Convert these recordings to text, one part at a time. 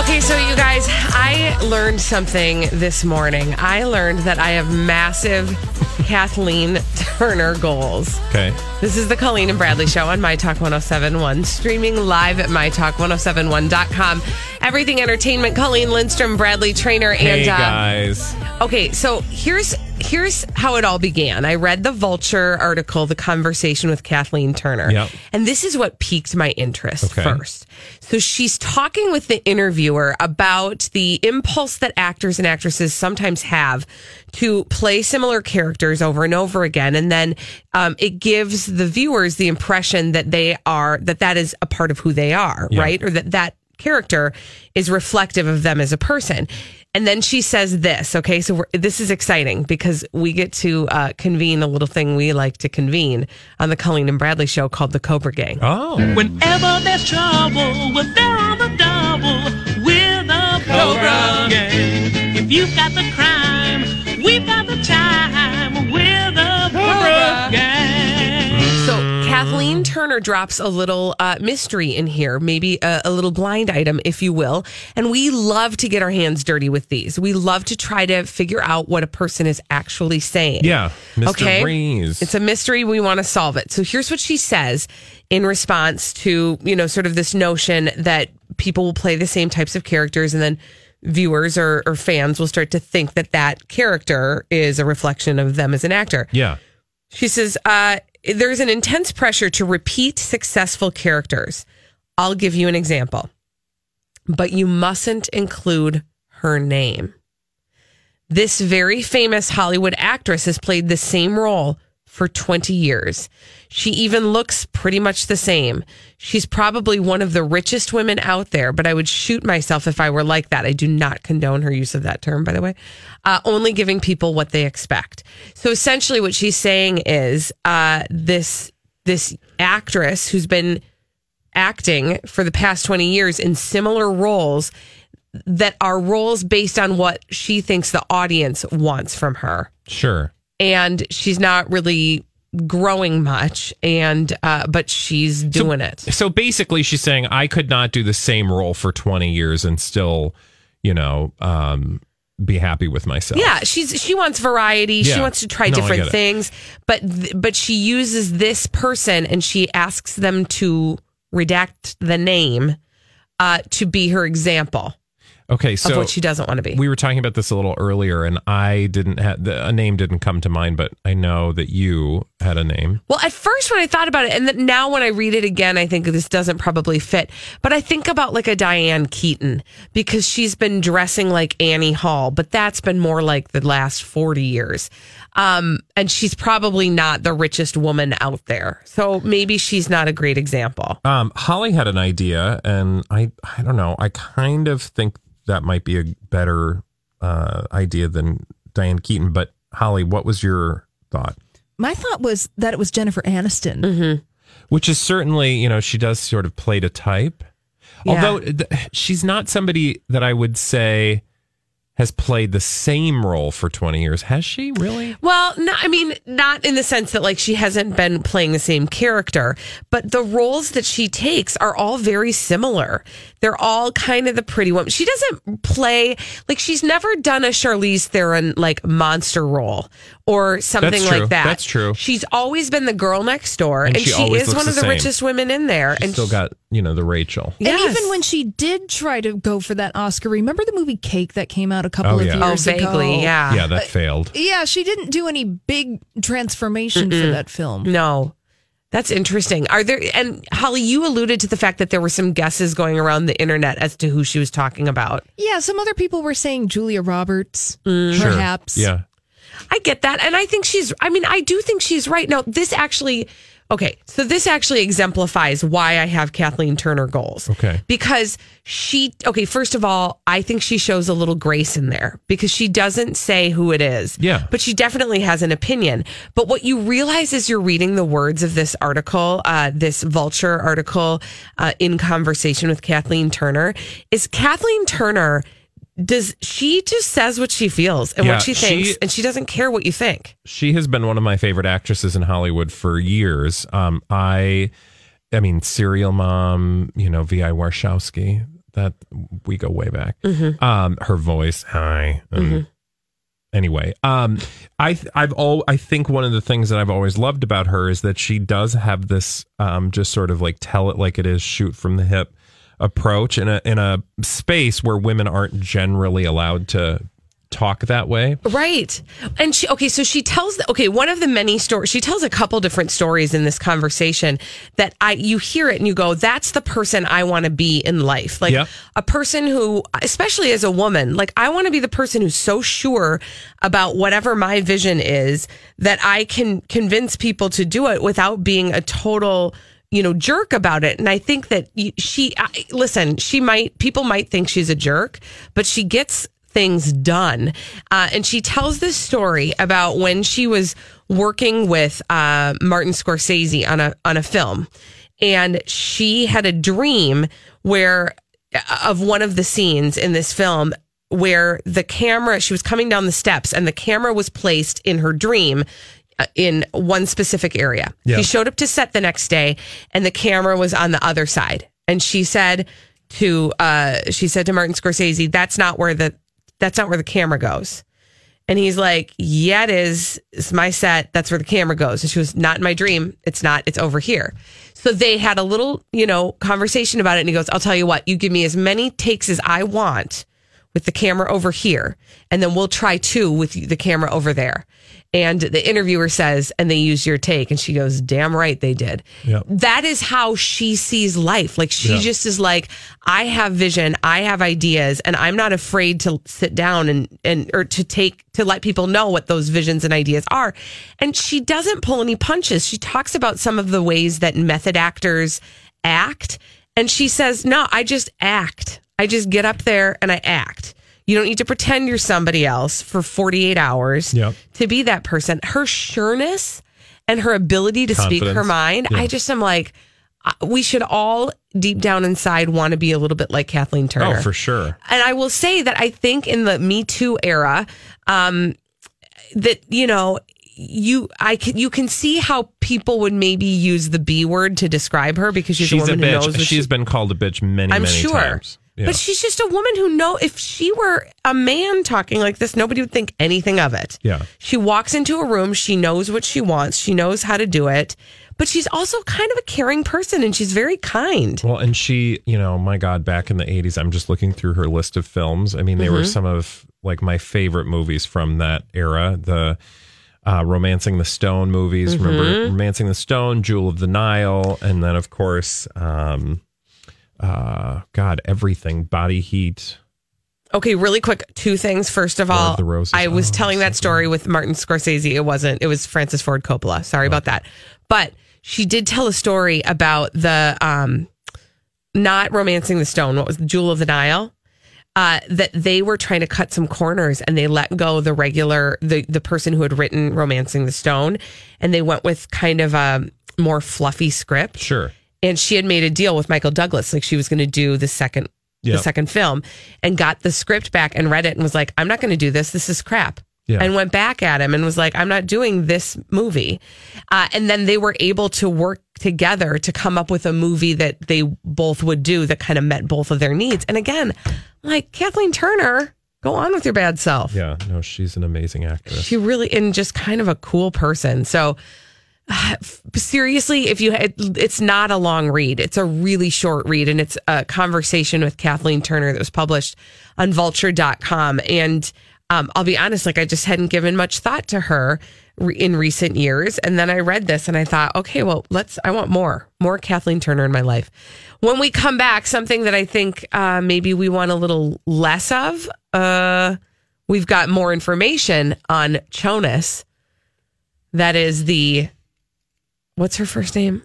Okay, so you guys, I learned something this morning. I learned that I have massive Kathleen Turner goals. Okay. This is the Colleen and Bradley Show on My Talk 1071, streaming live at MyTalk1071.com. Everything Entertainment, Colleen Lindstrom, Bradley Traynor, and Hey uh, guys. Okay, so here's here's how it all began. I read the Vulture article, the conversation with Kathleen Turner. Yep. And this is what piqued my interest Okay. first. So she's talking with the interviewer about the impulse that actors and actresses sometimes have to play similar characters over and over again. And then um, it gives the viewers the impression that they are, that that is a part of who they are, Yeah. right? Or that that character is reflective of them as a person. And then she says this, okay? So we're, this is exciting because we get to uh, convene a little thing we like to convene on the Colleen and Bradley show called the Cobra Gang. Oh. Whenever there's trouble, we're there on the double with a Cobra gang. If you've got the crime, we've got the time with a Cobra gang. Kathleen Turner drops a little uh, mystery in here, maybe a, a little blind item, if you will. And we love to get our hands dirty with these. We love to try to figure out what a person is actually saying. Yeah. Mr. Okay. Rees. It's a mystery. We want to solve it. So here's what she says in response to, you know, sort of this notion that people will play the same types of characters and then viewers or, or fans will start to think that that character is a reflection of them as an actor. yeah. She says, uh, there's an intense pressure to repeat successful characters. I'll give you an example, but you mustn't include her name. This very famous Hollywood actress has played the same role for 20 years. She even looks pretty much the same. She's probably one of the richest women out there, but I would shoot myself if I were like that. I do not condone her use of that term, by the way. Uh, only giving people what they expect. So essentially, what she's saying is uh, this this actress who's been acting for the past 20 years in similar roles that are roles based on what she thinks the audience wants from her Sure. And she's not really growing much and uh but she's doing it. So basically, she's saying I could not do the same role for 20 years and still, you know, um, be happy with myself. yeah she's she wants variety. She wants to try No, different things but th- but she uses this person and she asks them to redact the name uh to be her example Okay. of So what she doesn't want to be we were talking about this a little earlier, and I didn't have a name didn't come to mind, but I know that you had a name. Well, at first when I thought about it, and then now when I read it again, I think this doesn't probably fit. But I think about like a Diane Keaton because she's been dressing like Annie Hall, but that's been more like the last 40 years. Um, and she's probably not the richest woman out there. So maybe she's not a great example. Um, Holly had an idea, and I I don't know. I kind of think that might be a better uh, idea than Diane Keaton. But Holly, what was your thought? My thought was that it was Jennifer Aniston. Mm-hmm. Which is certainly, you know, she does sort of play to type. Yeah. Although th- she's not somebody that I would say has played the same role for 20 years. Has she really? Well, no, I mean, not in the sense that like she hasn't been playing the same character, but the roles that she takes are all very similar. They're all kind of the pretty woman. She doesn't play like she's never done a Charlize Theron like monster role or something That's true. like that. That's true. She's always been the girl next door, And and, she she, is one of the the same. richest women in there. She's and still she- got, you know, the Rachel. And Yes. even when she did try to go for that Oscar, remember the movie Cake that came out out a couple Oh, of yeah. Oh, years vaguely, ago. yeah. yeah, that failed. Yeah, she didn't do any big transformation for that film. No. That's interesting. Are there and Holly, you alluded to the fact that there were some guesses going around the internet as to who she was talking about. Yeah, some other people were saying Julia Roberts, Mm. Sure. perhaps. Yeah. I get that. And I think she's, I mean, I do think she's right. Now, this actually, okay, so this actually exemplifies why I have Kathleen Turner goals. Okay. Because she, okay, first of all, I think she shows a little grace in there because she doesn't say who it is. Yeah. But she definitely has an opinion. But what you realize as you're reading the words of this article, uh, this vulture article uh, in conversation with Kathleen Turner, is Kathleen Turner. Does she just says what she feels and Yeah, what she thinks, she- and she doesn't care what you think? she has been one of my favorite actresses in Hollywood for years. Um, I, I mean, Serial Mom, you know, Vi Warshawski. That we go way back. Um, her voice, hi. Um, Anyway, um, I I've all I think one of the things that I've always loved about her is that she does have this um, just sort of like tell it like it is, shoot from the hip approach in a in a space where women aren't generally allowed to talk that way. Right. And she, okay, so she tells, okay, one of the many stories, she tells a couple different stories in this conversation that I, you hear it and you go, that's the person I want to be in life. Like Yeah. a person who, especially as a woman, like I want to be the person who's so sure about whatever my vision is that I can convince people to do it without being a total, you know, jerk about it. And I think that she, I, listen, she might, people might think she's a jerk, but she gets things done. Uh, and she tells this story about when she was working with uh, Martin Scorsese on a on a film, and she had a dream where of one of the scenes in this film where the camera she was coming down the steps and the camera was placed in her dream uh, in one specific area. Yeah. He showed up to set the next day and the camera was on the other side. And she said to uh she said to Martin Scorsese, that's not where the that's not where the camera goes. And he's like, Yeah, it is. It's my set. That's where the camera goes. And she was not in my dream. It's not. It's over here. So they had a little, you know, conversation about it. And he goes, I'll tell you what, you give me as many takes as I want with the camera over here. And then we'll try two with the camera over there. And the interviewer says, and they use your take. And she goes, damn right they did. Yep. That is how she sees life. Like she Yeah. just is like, I have vision, I have ideas, and I'm not afraid to sit down and, and or to take to let people know what those visions and ideas are. And she doesn't pull any punches. She talks about some of the ways that method actors act. And she says, No, I just act. I just get up there and I act. You don't need to pretend you're somebody else for 48 hours Yep. to be that person. Her sureness and her ability to speak her mind, Yeah. I just am like, uh, we should all deep down inside want to be a little bit like Kathleen Turner. Oh, for sure. And I will say that I think in the Me Too era, um, that you know, you I can you can see how people would maybe use the B word to describe her because she's, She's a a woman who knows bitch. She's she, been called a bitch many, I'm many sure. times. Yeah. But she's just a woman who know if she were a man talking like this, nobody would think anything of it. Yeah. She walks into a room, she knows what she wants, she knows how to do it, but she's also kind of a caring person and she's very kind. Well, and she, you know, my God, back in the 80s, I'm just looking through her list of films. I mean, they Mm-hmm. were some of like my favorite movies from that era. The uh, Romancing the Stone movies. Mm-hmm. Remember Romancing the Stone, Jewel of the Nile, and then, of course, um, uh, God, everything, Body Heat. Okay, really quick, two things. First of all. I was Oh, telling that story with Martin Scorsese. It wasn't, it was Francis Ford Coppola. Sorry about that. But she did tell a story about the um not romancing the stone, what was the Jewel of the Nile? Uh, that they were trying to cut some corners and they let go the regular the the person who had written romancing the stone and they went with kind of a more fluffy script Sure. And she had made a deal with Michael Douglas, like she was going to do the second the second film, and got the script back and read it and was like, "I'm not going to do this. This is crap." Yeah. And went back at him and was like, "I'm not doing this movie." Uh, and then they were able to work together to come up with a movie that they both would do that kind of met both of their needs. And again, like Kathleen Turner, go on with your bad self. Yeah. No, she's an amazing actress. She really and just kind of a cool person. So seriously, if you had, it's not a long read. It's a really short read, and it's a conversation with Kathleen Turner that was published on vulture.com. And um, I'll be honest, like I just hadn't given much thought to her re- in recent years. And then I read this and I thought, okay, well, let's, I want more, more Kathleen Turner in my life. When we come back, something that I think uh, maybe we want a little less of, uh, we've got more information on Jonas. That is the, what's her first name?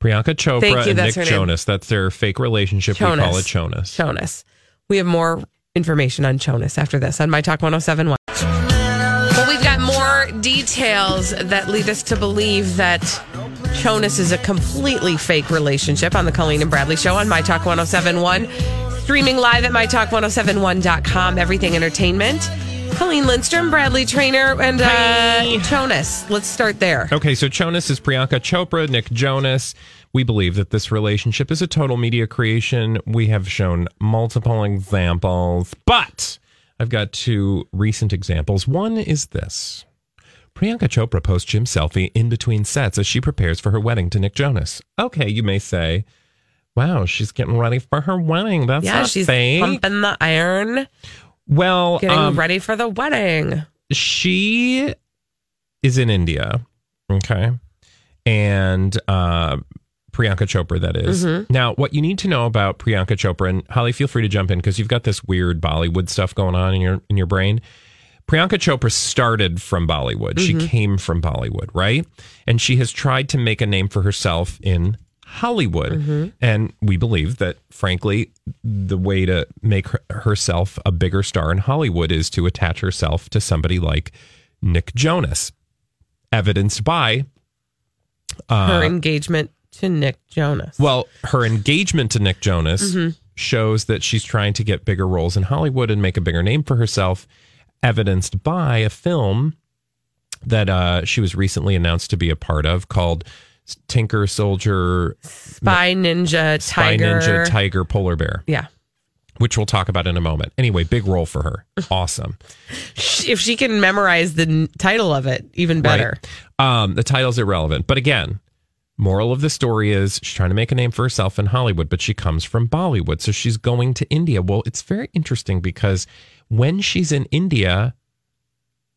Priyanka Chopra Thank you, and that's Nick her name. Jonas. That's their fake relationship. We call it Jonas. Jonas. We have more information on Jonas after this on My Talk 1071. Well, we've got more details that lead us to believe that Jonas is a completely fake relationship on the Colleen and Bradley show on My Talk 1071. Streaming live at MyTalk1071.com, everything entertainment. Colleen Lindstrom, Bradley Traynor, and uh, Jonas. Let's start there. Okay, so Jonas is Priyanka Chopra, Nick Jonas. We believe that this relationship is a total media creation. We have shown multiple examples, but I've got two recent examples. One is this Priyanka Chopra posts gym selfie in between sets as she prepares for her wedding to Nick Jonas. Okay, you may say, wow, she's getting ready for her wedding. That's Yeah, not she's fake. pumping the iron, well, getting um, ready for the wedding. she is in India, okay, and uh, Priyanka Chopra. That is. now. What you need to know about Priyanka Chopra, and Holly, feel free to jump in because you've got this weird Bollywood stuff going on in your in your brain. Priyanka Chopra started from Bollywood. She came from Bollywood, right? And she has tried to make a name for herself in Hollywood. Mm-hmm. And we believe that, frankly, the way to make her, herself a bigger star in Hollywood is to attach herself to somebody like Nick Jonas, evidenced by, uh, her engagement to Nick Jonas. well, her engagement to Nick Jonas mm-hmm. shows that she's trying to get bigger roles in Hollywood and make a bigger name for herself, evidenced by a film that uh, she was recently announced to be a part of called Tinker Soldier Spy Ninja Spy Tiger. Ninja Tiger Polar Bear, yeah. which we'll talk about in a moment. Anyway, big role for her. Awesome. If she can memorize the n- title of it, even better. Right. Um, the title's irrelevant. But again, moral of the story is she's trying to make a name for herself in Hollywood, but she comes from Bollywood. So she's going to India. Well, it's very interesting because when she's in India,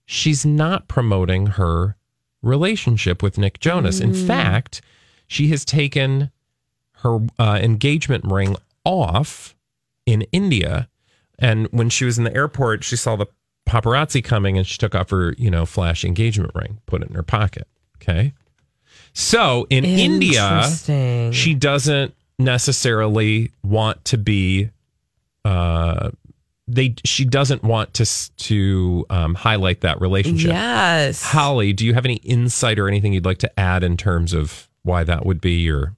she's not promoting her relationship with Nick Jonas. In fact, she has taken her uh, engagement ring off in India. And when she was in the airport, she saw the paparazzi coming and she took off her, you know, flash engagement ring, put it in her pocket. Okay. So in India, she doesn't necessarily want to be uh they she doesn't want to to um, highlight that relationship. Yes. Holly, do you have any insight or anything you'd like to add in terms of why that would be or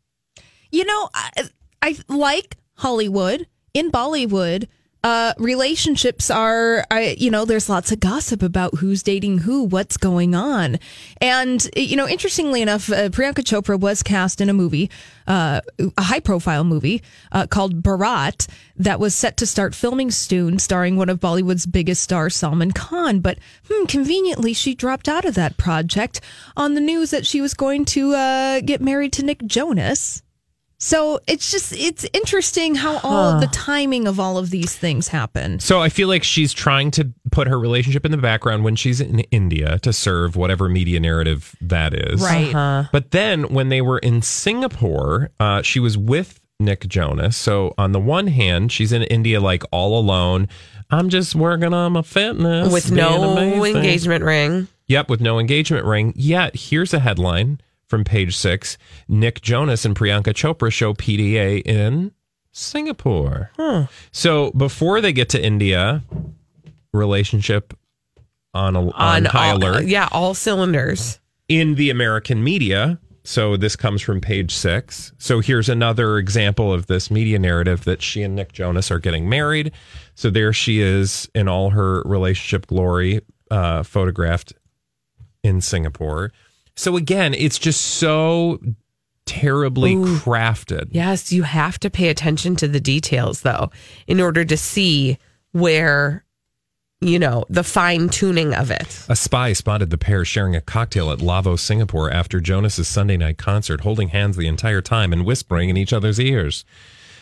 You know, I, I like Hollywood. In Bollywood, uh, relationships are, you know, there's lots of gossip about who's dating who, what's going on. And, you know, interestingly enough, uh, Priyanka Chopra was cast in a movie, uh, a high profile movie uh, called Bharat that was set to start filming soon, starring one of Bollywood's biggest stars, Salman Khan. But hmm, conveniently, she dropped out of that project on the news that she was going to uh, get married to Nick Jonas. So it's just it's interesting how all of the timing of all of these things happen. So I feel like she's trying to put her relationship in the background when she's in India to serve whatever media narrative that is. Right. Uh-huh. But then when they were in Singapore, uh, she was with Nick Jonas. So on the one hand, she's in India like all alone. I'm just working on my fitness With no amazing. engagement ring. Yep, with no engagement ring. Yet here's a headline from page six: Nick Jonas and Priyanka Chopra show PDA in Singapore. So before they get to India, relationship on a, on, high all, alert Yeah, all cylinders. in the American media. So this comes from page six. So here's another example of this media narrative that she and Nick Jonas are getting married. So there she is in all her relationship glory, uh, photographed in Singapore. So again, it's just so terribly crafted. Yes, you have to pay attention to the details though in order to see where you know, the fine tuning of it. A spy spotted the pair sharing a cocktail at Lavo, Singapore after Jonas's Sunday night concert, holding hands the entire time and whispering in each other's ears.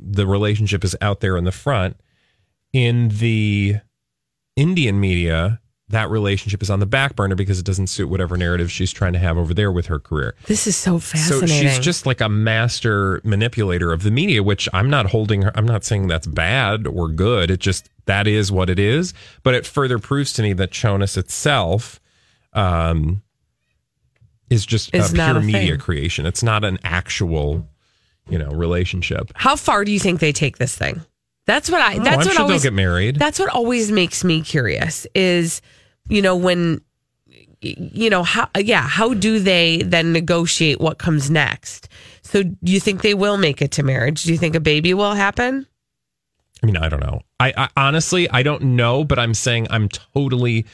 The relationship is out there in the front. In the Indian media, that relationship is on the back burner because it doesn't suit whatever narrative she's trying to have over there with her career. This is so fascinating. So she's just like a master manipulator of the media, which I'm not holding her. I'm not saying that's bad or good. It just that is what it is. But it further proves to me that Jonas itself um, is just a pure a media creation. It's not an actual, you know, relationship. How far do you think they take this thing? That's what I. Oh, That's I'm what sure always get married. That's what always makes me curious. Is you know when you know how yeah how do they then negotiate what comes next? So do you think they will make it to marriage? Do you think a baby will happen? I mean, I don't know. I, I honestly, I don't know, but I'm saying I'm totally,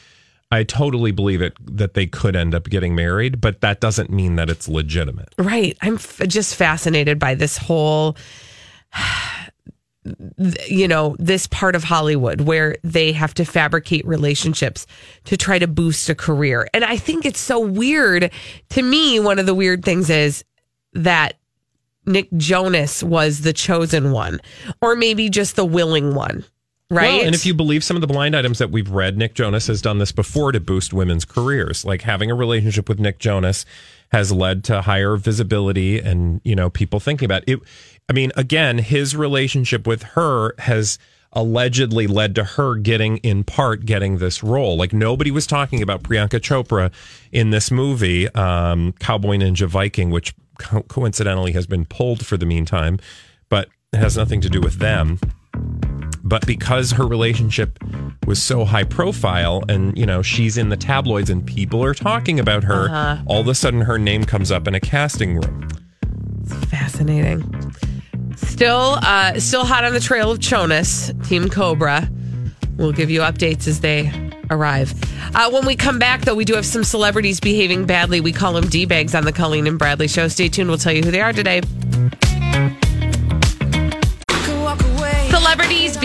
I totally believe it that they could end up getting married, but that doesn't mean that it's legitimate. Right. I'm f- just fascinated by this whole, you know, this part of Hollywood where they have to fabricate relationships to try to boost a career. And I think it's so weird. To me, one of the weird things is that Nick Jonas was the chosen one, or maybe just the willing one. Right. Well, and if you believe some of the blind items that we've read, Nick Jonas has done this before to boost women's careers. Like having a relationship with Nick Jonas has led to higher visibility and, you know, people thinking about it. I mean, again, his relationship with her has allegedly led to her getting in part getting this role. Like nobody was talking about Priyanka Chopra in this movie, um, Cowboy Ninja Viking, which co- coincidentally has been pulled for the meantime, but it has nothing to do with them but because her relationship was so high profile and you know she's in the tabloids and people are talking about her all of a sudden her name comes up in a casting room It's Fascinating. Still, uh, still hot on the trail of Jonas, Team Cobra. We'll give you updates as they arrive. Uh, when we come back, though, we do have some celebrities behaving badly. We call them D-bags on the Colleen and Bradley show. Stay tuned. We'll tell you who they are today.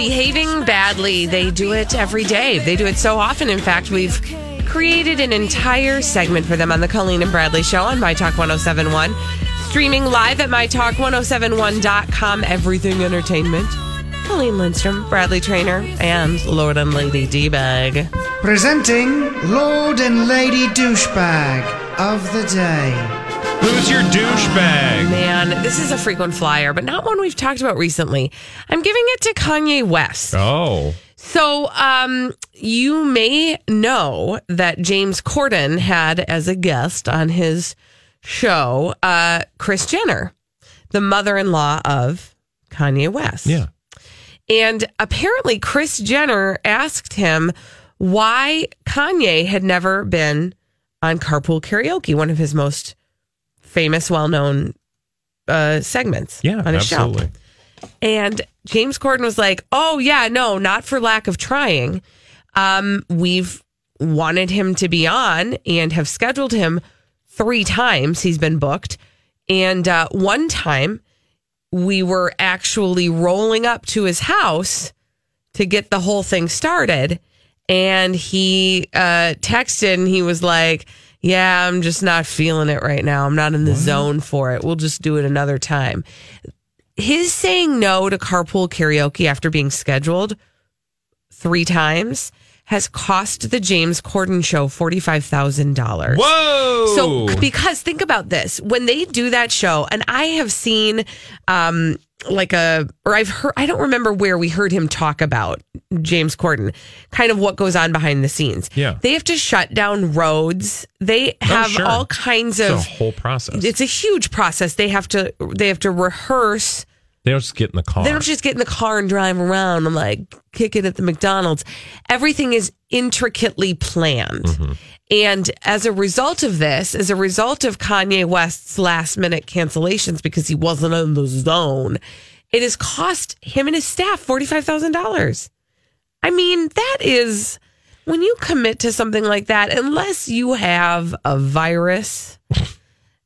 Behaving badly. They do it every day. They do it so often. In fact, we've created an entire segment for them on the Colleen and Bradley show on My Talk 1071. Streaming live at MyTalk1071.com. Everything Entertainment. Colleen Lindstrom, Bradley Traynor, and Lord and Lady D-Bag. Presenting Lord and Lady Douchebag of the Day. Who's your douchebag Man, this is a frequent flyer, but not one we've talked about recently. I'm giving it to Kanye West. oh So, um, you may know that James Corden had as a guest on his show, uh, Kris Jenner, the mother-in-law of Kanye West. yeah And apparently, Kris Jenner asked him why Kanye had never been on Carpool Karaoke, one of his most famous, well known uh, segments yeah on his absolutely show. And James Corden was like, oh, yeah, no, not for lack of trying. Um, we've wanted him to be on and have scheduled him three times. He's been booked. And uh, one time we were actually rolling up to his house to get the whole thing started. And he uh, texted and he was like, Yeah, I'm just not feeling it right now. I'm not in the zone for it. We'll just do it another time. His saying no to carpool karaoke after being scheduled three times has cost the James Corden show $45,000. Whoa! So, because think about this when they do that show, and I have seen, um, like a, or I've heard, I don't remember where we heard him talk about James Corden, kind of what goes on behind the scenes. Yeah. They have to shut down roads. They oh, have sure. all kinds it's of, a whole process. it's a huge process. They have to, they have to rehearse. They don't just get in the car. They don't just get in the car and drive around and like kick it at the McDonald's. Everything is intricately planned. Mm-hmm. And as a result of this, as a result of Kanye West's last minute cancellations because he wasn't in the zone, it has cost him and his staff $45,000. I mean, that is when you commit to something like that, unless you have a virus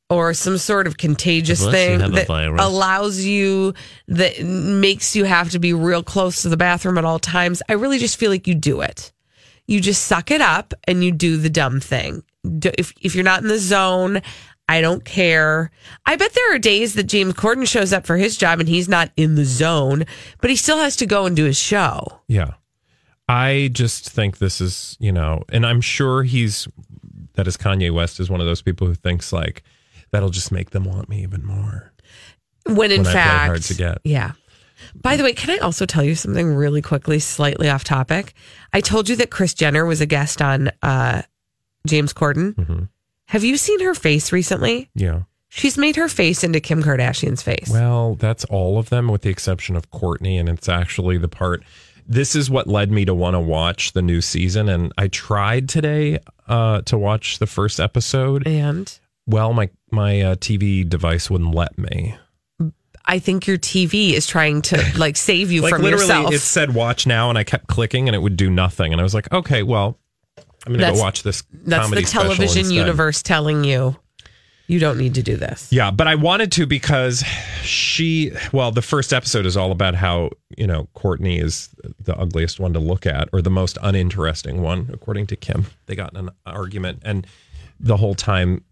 or some sort of contagious Unless thing that allows you that makes you have to be real close to the bathroom at all times, I really just feel like you do it. You just suck it up and you do the dumb thing. If if you're not in the zone, I don't care. I bet there are days that James Corden shows up for his job and he's not in the zone, but he still has to go and do his show. Yeah. I just think this is, you know, and I'm sure he's that is Kanye West is one of those people who thinks like that'll just make them want me even more. When in When fact, hard to get. yeah. By the way, can I also tell you something really quickly, slightly off topic? I told you that Kris Jenner was a guest on uh, James Corden. Mm-hmm. Have you seen her face recently? Yeah. She's made her face into Kim Kardashian's face. Well, that's all of them with the exception of Kourtney. And it's actually the part. This is what led me to want to watch the new season. And I tried today uh, to watch the first episode. and Well, my, my uh, TV device wouldn't let me. I think your TV is trying to like save you like from literally, yourself. it said watch now, and I kept clicking, and it would do nothing. And I was like, okay, well, I'm going to That's- go watch this. That's the television universe telling you you don't need to do this. Yeah, but I wanted to because she, well, the first episode is all about how, you know, Kourtney is the ugliest one to look at or the most uninteresting one, according to Kim. They got in an argument and the whole time.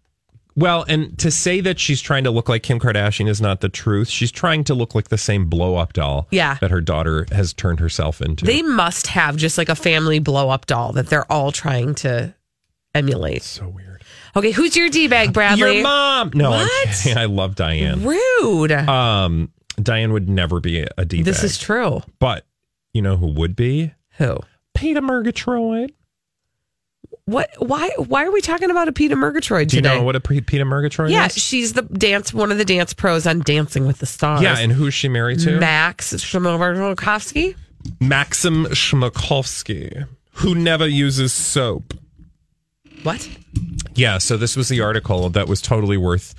Well, and to say that she's trying to look like Kim Kardashian is not the truth. She's trying to look like the same blow up doll Yeah. that her daughter has turned herself into. They must have just like a family blow up doll that they're all trying to emulate. so weird. Okay, who's your D bag, Bradley? Your mom. No, What? I love Diane. Rude. Um, Diane would never be a D bag. this is true. But you know who would be? Who? Peta Murgatroyd. What? Why? Why are we talking about a Peta Murgatroyd Do you today? know what a P- Peta Murgatroyd yeah, is? she's the dance, one of the dance pros on Dancing with the Stars. Yeah, and who's she married to? Max Shimovakovsky. Maxim Shmakovsky, who never uses soap. What? Yeah, so this was the article that was totally worth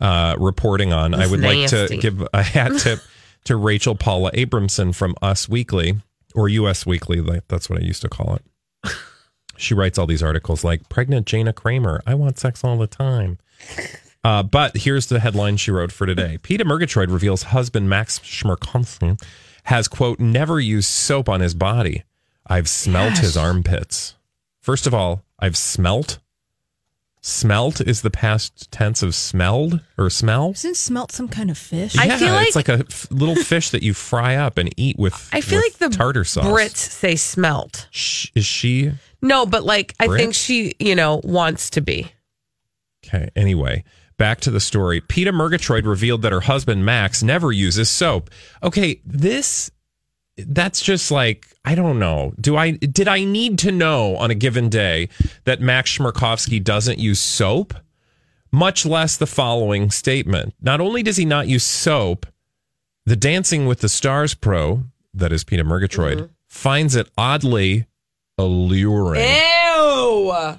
uh, reporting on. I would like to give a hat tip to Rachel Paula Abrahamson from Us Weekly or US Weekly. That's what I used to call it. She writes all these articles like "Pregnant Jana Kramer, I want sex all the time." Uh, but here's the headline she wrote for today: Peta Murgatroyd reveals husband Max Schmerkonsen has quote never used soap on his body. I've smelt his armpits. First of all, I've smelt. Smelt is the past tense of smelled or smell. Isn't smelt some kind of fish? I feel like it's like- like a f- little fish that you fry up and eat with. I feel with like the tartar sauce. Brits say smelt. Sh- is she No, but like I think she, you know, wants to be. okay? Anyway, back to the story. Peta Murgatroyd revealed that her husband Max never uses soap. Okay, this that's just like I don't know. Do I did I need to know on a given day that Max Chmerkovskiy doesn't use soap? Much less the following statement. Not only does he not use soap, the Dancing with the Stars pro, that is Peta Murgatroyd, mm-hmm. finds it oddly alluring. Ew.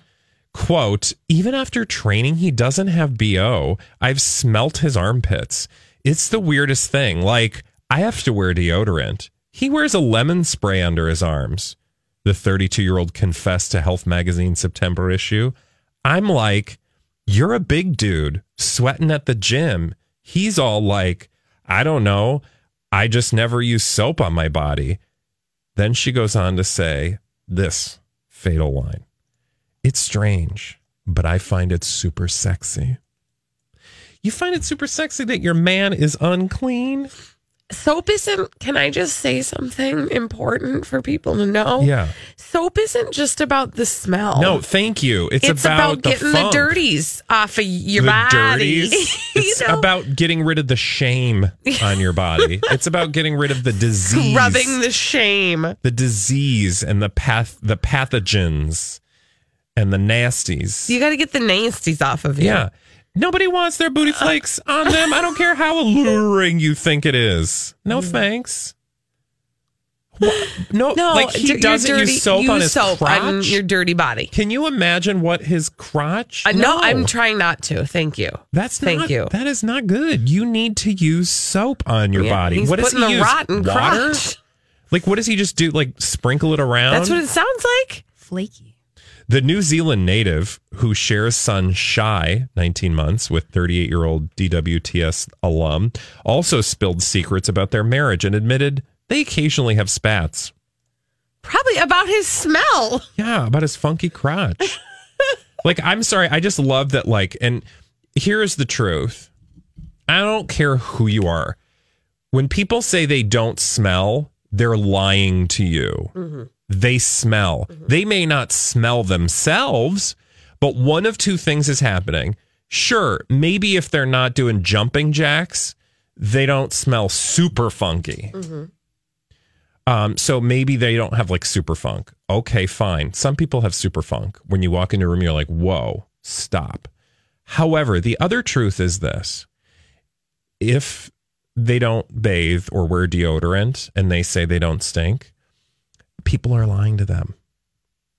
Quote, even after training, he doesn't have BO. I've smelt his armpits. It's the weirdest thing. Like, I have to wear deodorant. He wears a lemon spray under his arms. the 32 year old confessed to Health Magazine September issue. I'm like, you're a big dude sweating at the gym. He's all like, I don't know. I just never use soap on my body. Then she goes on to say this fatal line It's strange, but I find it super sexy. You find it super sexy that your man is unclean? Soap isn't, can I just say something important for people to know? Yeah. Soap isn't just about the smell. No, thank you. It's, it's about, about, getting the, funk. dirties off of your the body. dirties. You It's know? about getting rid of the shame on your body. it's about getting rid of the disease. rubbing the shame. the disease and the path the pathogens and the nasties. You got to get the nasties off of you. yeah. Nobody wants their booty uh, uh. flakes on them. I don't care how alluring you think it is. No mm. thanks. What? No, No, like he dir- your doesn't dirty- use soap use on his soap crotch. on your dirty body. Can you imagine what his crotch? Uh, no. I'm trying not to. Thank you. That's Thank not, you. That is not good. You need to use soap on your Yeah, body. he's what does he the use? rotten Water? crotch. Like, what does he just do? Like, sprinkle it around? That's what it sounds like. Flaky. The New Zealand native who shares son Shai, 19 months, with 38 year old DWTS alum, also spilled secrets about their marriage and admitted they occasionally have spats. Probably about his smell. Yeah, about his funky crotch. like, I'm sorry. I just love that. Like, and here's the truth I don't care who you are. When people say they don't smell, they're lying to you. Mm-hmm. They smell. They may not smell themselves, but one of two things is happening. Sure, maybe if they're not doing jumping jacks, they don't smell super funky. Um, so maybe they don't have like super funk. Okay, fine. Some people have super funk. When you walk into a room, you're like, whoa, stop. However, the other truth is this if they don't bathe or wear deodorant and they say they don't stink, people are lying to them.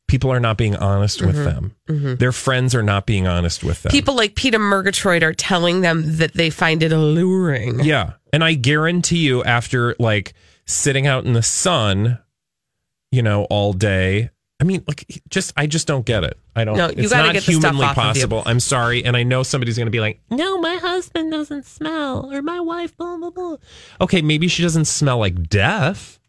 People are not being honest with mm-hmm. them. Mm-hmm. Their friends are not being honest with them. People like Peta Murgatroyd are telling them that they find it alluring. Yeah. And I guarantee you, after like sitting out in the sun, you know, all day, I mean, like, just, I just don't get it. I don't, No, you it's gotta not get humanly off of you. possible. I'm sorry. And I know somebody's going to be like, no, my husband doesn't smell or my wife, blah, blah, blah. Okay. Maybe she doesn't smell like death,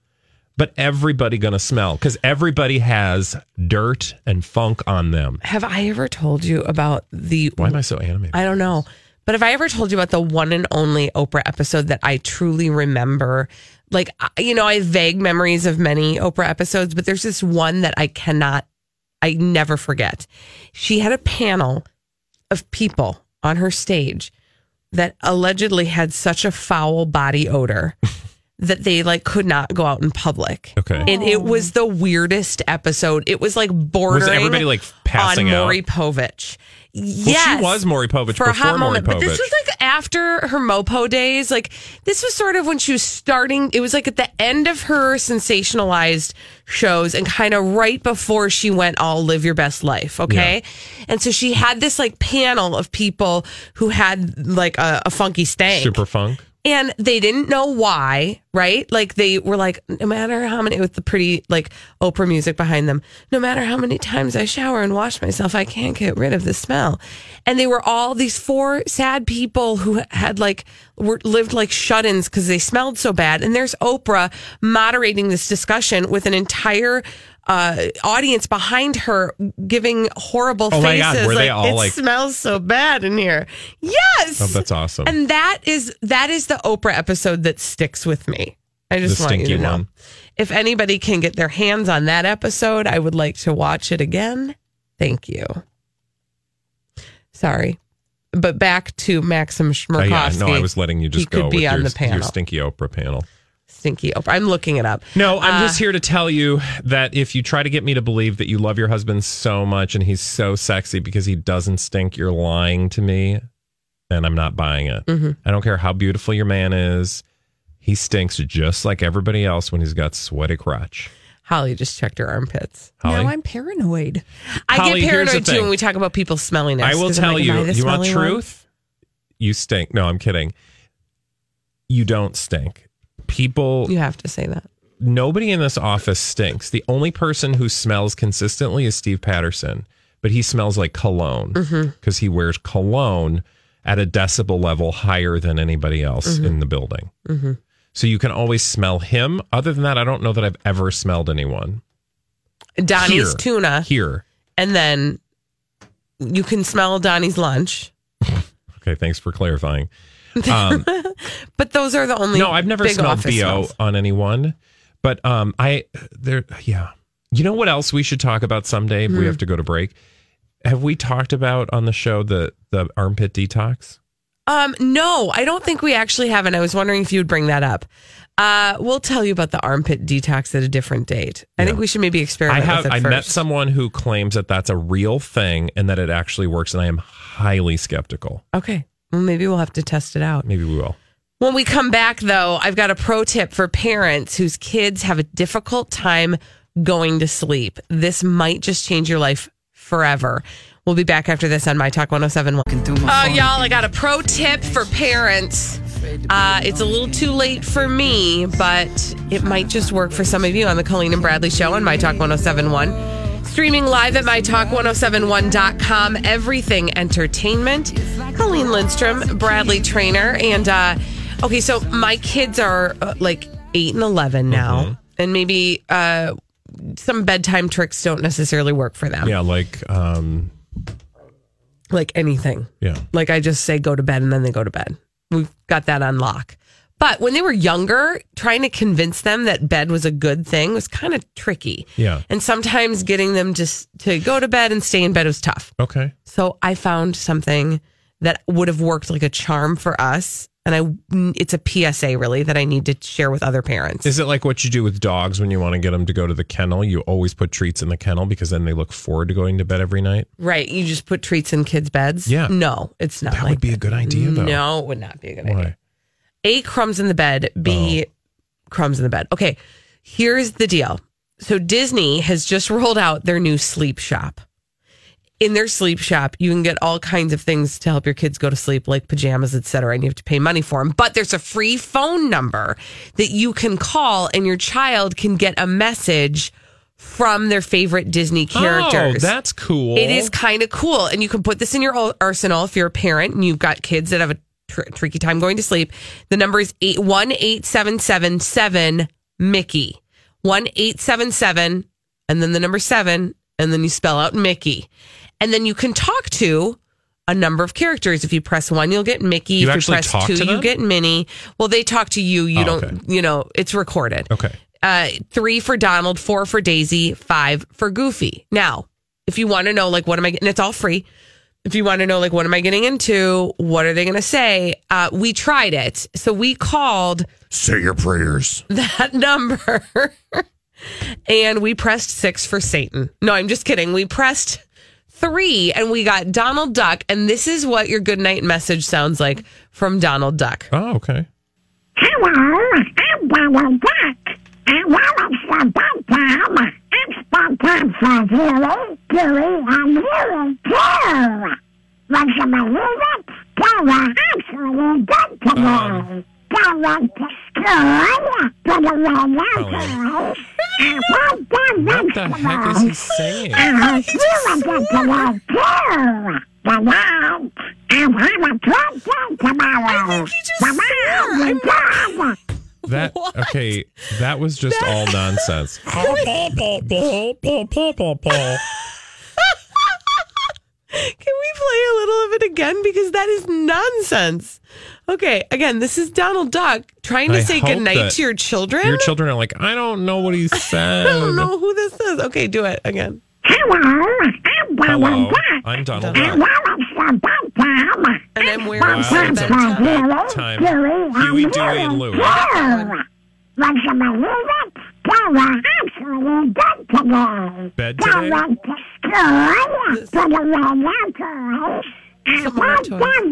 but everybody to smell because everybody has dirt and funk on them. Have I ever told you about the Why am I so animated? I don't know. But have I ever told you about the one and only Oprah episode that I truly remember? Like, you know, I have vague memories of many Oprah episodes, but there's this one that I cannot, I never forget. She had a panel of people on her stage that allegedly had such a foul body odor that they like could not go out in public. Okay. And it was the weirdest episode. It was like bordering everybody, like, passing on out? Maury Povich. Well, Yes. she was Maury Povich for a hot moment. But this was like after her Mopo days. Like this was sort of when she was starting. It was like at the end of her sensationalized shows and kind of right before she went all live your best life. Okay. And so she had this like panel of people who had like a, a funky stank. Super funk. And they didn't know why, right? Like they were like, no matter how many, with the pretty like Oprah music behind them, no matter how many times I shower and wash myself, I can't get rid of the smell. And they were all these four sad people who had like, were lived like shut ins because they smelled so bad. And there's Oprah moderating this discussion with an entire uh, audience behind her giving horrible Oh my faces. God, were they like, all, it like- smells so bad in here. Yes. Oh, that's awesome. And that is that is the Oprah episode that sticks with me. I just The want you to know. one. If anybody can get their hands on that episode, I would like to watch it again. Thank you. Sorry. But back to Maxim Uh, Chmerkovskiy. yeah, no, I was letting you just He go could be with on your, the panel. your stinky Oprah panel. Stinky Oprah. I'm looking it up. No, I'm Uh, just here to tell you that if you try to get me to believe that you love your husband so much and he's so sexy because he doesn't stink, you're lying to me, and I'm not buying it. Mm-hmm. I don't care how beautiful your man is. He stinks just like everybody else when he's got sweaty crotch. Holly just checked her armpits. Holly? Now I'm paranoid. I Holly, get paranoid too thing. when we talk about people smelling us. I will 'cause I'm tell like, you. You want smelly one? truth? You stink. No, I'm kidding. You don't stink. People You have to say that. nobody in this office stinks. The only person who smells consistently is Steve Patterson, but he smells like cologne mm-hmm. because he wears cologne at a decibel level higher than anybody else mm-hmm. in the building. Mm-hmm. So you can always smell him. Other than that, I don't know that I've ever smelled anyone. Donnie's Here. tuna, Here. and then you can smell Donnie's lunch. Okay, thanks for clarifying. Um, But those are the only. no, I've never smelled BO smells. on anyone. But um, I there, yeah. You know what else we should talk about someday? Hmm. We have to go to break. Have we talked about on the show the the armpit detox? Um, no, I don't think we actually have, and I was wondering if you would bring that up. Uh, we'll tell you about the armpit detox at a different date. I think we should maybe experiment. I have. I first. met someone who claims that that's a real thing and that it actually works, and I am highly skeptical. Okay, well, maybe we'll have to test it out. Maybe we will. When we come back, though, I've got a pro tip for parents whose kids have a difficult time going to sleep. This might just change your life forever. We'll be back after this on My Talk 1071. Oh, y'all, I got a pro tip for parents. Uh, it's a little too late for me, but it might just work for some of you on the Colleen and Bradley Show on My Talk 1071. Streaming live at mytalk1071.com. Everything entertainment. Colleen Lindstrom, Bradley Traynor. And, uh, okay, so my kids are uh, like 8 and 11 now. And maybe uh, some bedtime tricks don't necessarily work for them. Yeah, like um, Like anything. yeah. Like I just say go to bed and then they go to bed. We've got that on lock. But when they were younger, trying to convince them that bed was a good thing was kind of tricky. Yeah. And sometimes getting them just to go to bed and stay in bed was tough. Okay. So I found something that would have worked like a charm for us. And I, it's a PSA really that I need to share with other parents. Is it like what you do with dogs when you want to get them to go to the kennel? You always put treats in the kennel because then they look forward to going to bed every night. right. You just put treats in kids' beds. Yeah. No, it's not. That like would be a good idea, though. No, it would not be a good idea. A, crumbs in the bed. B, oh. crumbs in the bed. Okay, here's the deal. So Disney has just rolled out their new sleep shop. In their sleep shop, you can get all kinds of things to help your kids go to sleep, like pajamas, etc. And you have to pay money for them. But there's a free phone number that you can call, and your child can get a message from their favorite Disney oh, characters. Oh, that's cool. It is kind of cool. And you can put this in your ar- arsenal if you're a parent and you've got kids that have a tr- tricky time going to sleep. The number is 8 18777 Mickey. 1 877 and then the number 7 and then you spell out Mickey. And then you can talk to a number of characters. If you press 1, you'll get Mickey. You if you press talk 2, to you get Minnie. Well, they talk to you. You Oh, don't, okay. you know, it's recorded Okay. uh, three for Donald, four for Daisy, five for Goofy. Now, if you want to know, like, what am I getting? It's all free. If you want to know, like, what am I getting into? What are they going to say? Uh, we tried it. So we called Say your prayers. that number and we pressed six for Satan. No, I'm just kidding. We pressed three and we got Donald Duck. And this is what your good night message sounds like from Donald Duck. Oh, okay. Hello, I'm Donald Duck. And while it's the it's bedtime for Huey, Dewey, and Huey too. Would you believe it? They um, were actually good oh, today. They went to school, put away their toys, and fed their What the heck is he vegetables. saying? I hope you would get today too. Good night, and have a good day tomorrow. I think he just Bye-bye, you. That okay? That was just all nonsense. Can we play a little of it again? Because that is nonsense. Okay, again, this is Donald Duck trying to I say hope goodnight to your children. Your children are like, I don't know what he said. I don't know who this is. Okay, do it again. Hello, I'm Donald Hello, I'm Donald Duck. while it's the bedtime, And I'm wearing bedtime some for bedtime. Time. Huey, Huey, Dewey, and Louie. Louie. Would you believe it? They were actually good today. Bed They today? went to school, put away their toys, and Some of my fed toys. their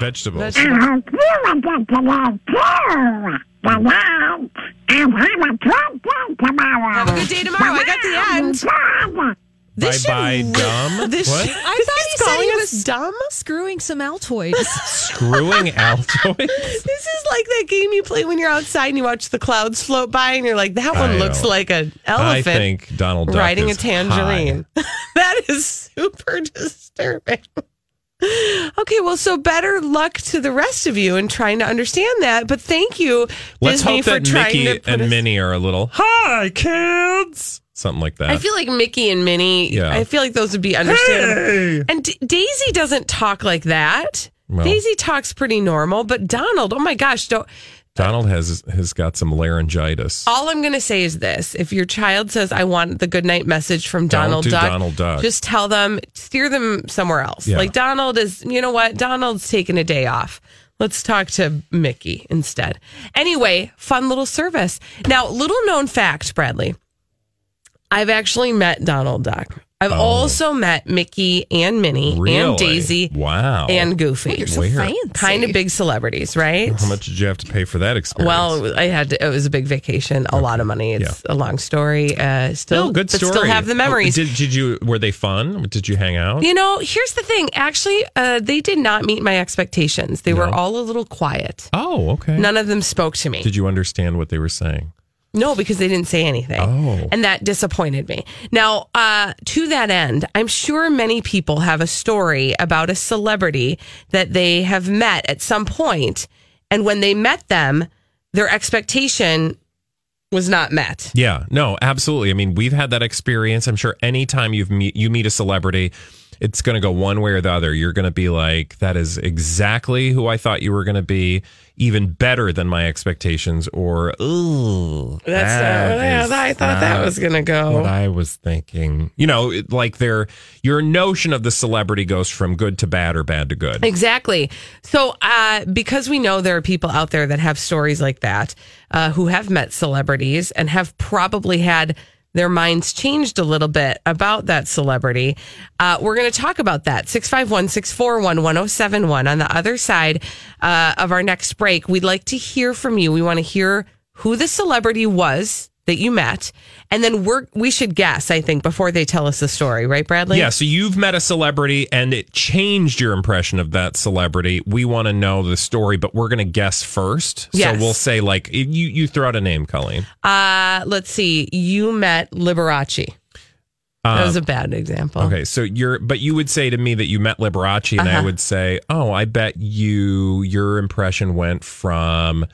vegetables. Vegetables. I hope you would get today too. Good night, and have a good day tomorrow. Have a good day tomorrow. I got the end. Bye. This bye should bye re- dumb. This what? should- I thought he He's said calling he us was dumb. screwing some Altoids. Screwing Altoids. This is like that game you play when you're outside and you watch the clouds float by, and you're like, that one I looks know. like an elephant. I think Donald Duck riding a is tangerine. that is super disturbing. Okay, well, so better luck to the rest of you in trying to understand that. But thank you, Let's Disney, hope for that trying Mickey to put and us- Minnie are a little hi kids, something like that. I feel like Mickey and Minnie. Yeah. I feel like those would be understandable. Hey! And D- Daisy doesn't talk like that. Well. Daisy talks pretty normal, but Donald, oh my gosh, don't. Donald has has got some laryngitis. All I'm going to say is this: if your child says, "I want the good night message from Don't Donald do Duck," Donald Duck. just tell them, steer them somewhere else. Yeah. Like Donald is, you know what? Donald's taking a day off. Let's talk to Mickey instead. Anyway, fun little service. Now, little known fact, Bradley. I've actually met Donald Duck. I've also met Mickey and Minnie Oh. Really? and Daisy Wow. and Goofy. You're so Where? fancy. kind of big celebrities, right? How much did you have to pay for that experience? Well, I had to, it was a big vacation, a lot of money. It's a long story. Uh, still, no, good but story. still have the memories. Oh, did, did you? Were they fun? Did you hang out? you know, here's the thing. Actually, uh, they did not meet my expectations. They were all a little quiet. Oh, okay. None of them spoke to me. Did you understand what they were saying? No, because they didn't say anything. Oh. And that disappointed me. Now, uh, to that end, I'm sure many people have a story about a celebrity that they have met at some point, And when they met them, their expectation was not met. Yeah, no, absolutely. I mean, we've had that experience. I'm sure anytime you've meet, you meet a celebrity, it's going to go one way or the other. You're going to be like, that is exactly who I thought you were going to be, even better than my expectations, or, ooh, That's that yeah, is I thought that was going to what go. I was thinking. You know, it- like their your notion of the celebrity goes from good to bad or bad to good. Exactly. So, uh, because we know there are people out there that have stories like that, uh, who have met celebrities and have probably had their minds changed a little bit about that celebrity, uh, we're going to talk about that. 651 641 1071. On the other side uh, of our next break, we'd like to hear from you. We want to hear who the celebrity was that you met. And then we're, we should guess, I think, before they tell us the story, right, Bradley? Yeah, so you've met a celebrity and it changed your impression of that celebrity. We want to know the story, but we're going to guess first. Yes. So we'll say like you you throw out a name, Colleen. Uh, let's see. You met Liberace. That Uh, was a bad example. Okay, so you're but you would say to me that you met Liberace and I Uh-huh. would say, "Oh, I bet you your impression went from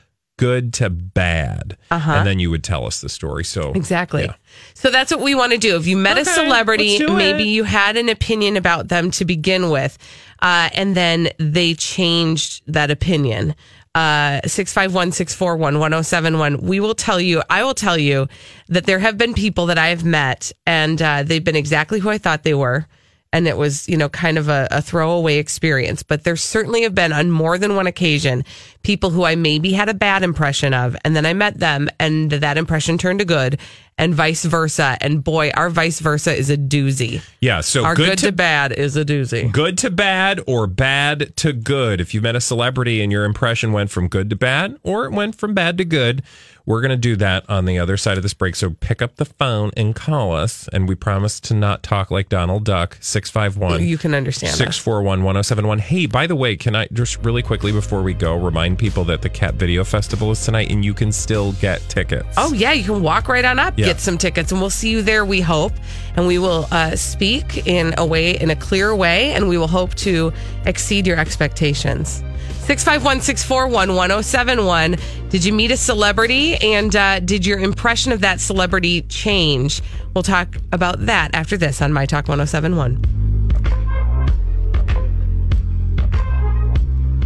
good to bad." Uh-huh. And then you would tell us the story. So Exactly. Yeah. So that's what we want to do. If you met Okay, a celebrity, maybe it. you had an opinion about them to begin with, uh, and then they changed that opinion. Uh, 651 641 1071. We will tell you, I will tell you that there have been people that I have met and uh, they've been exactly who I thought they were. And it was, you know, kind of a, a throwaway experience. But there certainly have been on more than one occasion people who I maybe had a bad impression of. And then I met them and that impression turned to good and vice versa. And boy, our vice versa is a doozy. yeah, so our good, good, to, to, bad is a doozy. good to bad or bad to good. If you met a celebrity and your impression went from good to bad or it went from bad to good, we're going to do that on the other side of this break. So pick up the phone and call us. And we promise to not talk like Donald Duck, 651 You can understand us. 641 1071. Hey, by the way, can I just really quickly before we go remind people that the Cat Video Festival is tonight and you can still get tickets? Oh yeah, you can walk right on up, Yeah. get some tickets, and we'll see you there. We hope, and we will uh, speak in a way, in a clear way, and we will hope to exceed your expectations. Six five one six four one one zero seven one. Did you meet a celebrity, and uh, did your impression of that celebrity change? We'll talk about that after this on My Talk one zero seven one.